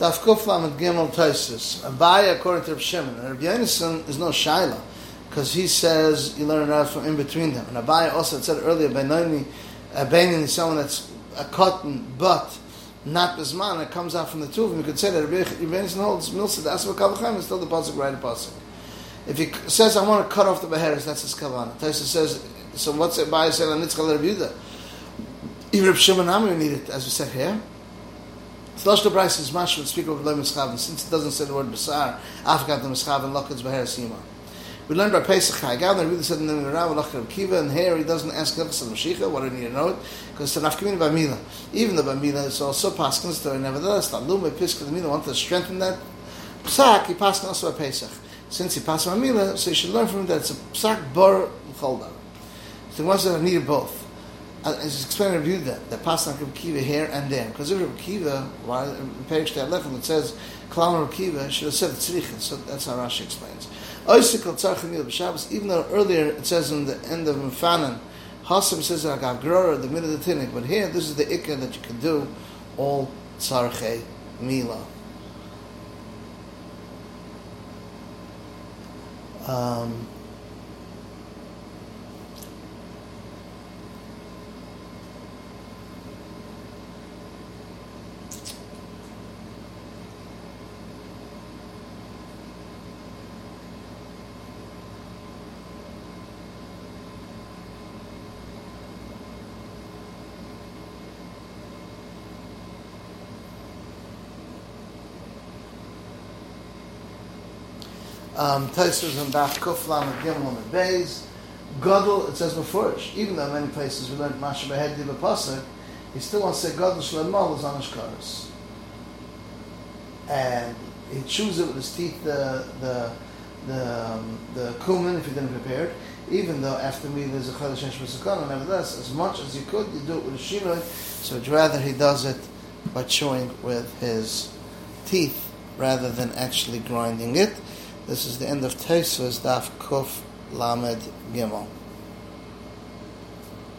Daf Kuf Lamed Gimel Taisus. Abaye according to Rav Shimon. And Rav Yonason is no Shaila, because he says you learn enough from in between them. And Abaye also said earlier, Benoni, Benin is someone that's a cotton, but not Bisman, it comes out from the two of them. You could say that Rav Yonason holds Milsa, that's what Kavachem is still the Pasuk, right? Pasuk. If he says, I want to cut off the Beheres, that's his Kavanah. Taisus says, so what's by saying, Nitzchal Rav Yudah? Even Rav Shimon Amir need it, as we said here. Those the Bryce is mash would speak of the Mischav, since it doesn't say the word Basar, Afghan the Mischav and Loket's Beher Sima. We learned by Pesach Chagav, and really said in the Rav, Locher Kiva, and here he doesn't ask Nefes and Mashiach, what do you need to know? Because it's an Afkamina Bamila. Even the Bamila is also Paskin story, nevertheless, the Lume Piska the Mila wanted to strengthen that Psak, he passed also by Pesach. Since he passed Bamila, so you should learn from him that it's a Psak Bor Cholda. So he wants to need both as explained in review that the pasuk of Kiva here and there because if Kiva while in that left it says Kalam Kiva should have said tzrichin so that's how Rashi explains. Oisikal tzarchim b'Shabbos even though earlier it says in the end of Mfanan Hasim says that Agav Grora the middle of the Tinnik but here this is the ikka that you can do all tzarchei mila. Um, um, Taisus and Daf and Gimel and Beis. Gadol, it says before, even though many places we learned Masha Behed Diva Pasuk, he still wants to say Gadol Shlemal is on. And he chews it with his teeth, the, the, the, um, the kumin, if he didn't prepare it, even though after me there's a Chodesh and Shvasakana, nevertheless, as much as you could, you do it with a Shinoi, so it's rather he does it by chewing with his teeth rather than actually grinding it. This is the end of Tesis Daf Kuf Lamed Gimel.